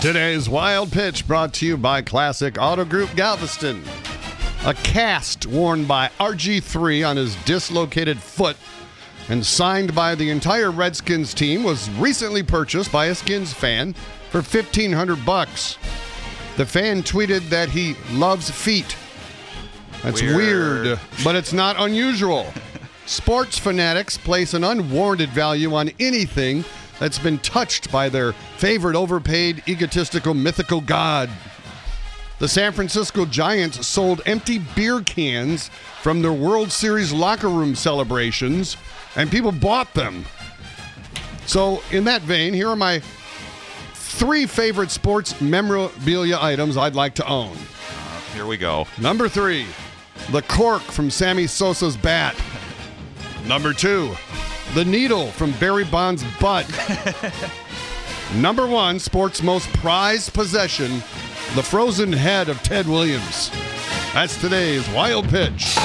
Today's Wild Pitch brought to you by Classic Auto Group Galveston. A cast worn by RG3 on his dislocated foot and signed by the entire Redskins team was recently purchased by a Skins fan for 1500 bucks. The fan tweeted that he loves feet. That's weird, Weird. but it's not unusual. Sports fanatics place an unwarranted value on anything that's been touched by their favorite overpaid, egotistical, mythical god. The San Francisco Giants sold empty beer cans from their World Series locker room celebrations, and people bought them. So, in that vein, here are my three favorite sports memorabilia items I'd like to own. Uh, here we go. Number three, the cork from Sammy Sosa's bat. Number two, the needle from Barry Bonds' butt. Number one, sports' most prized possession, the frozen head of Ted Williams. That's today's wild pitch.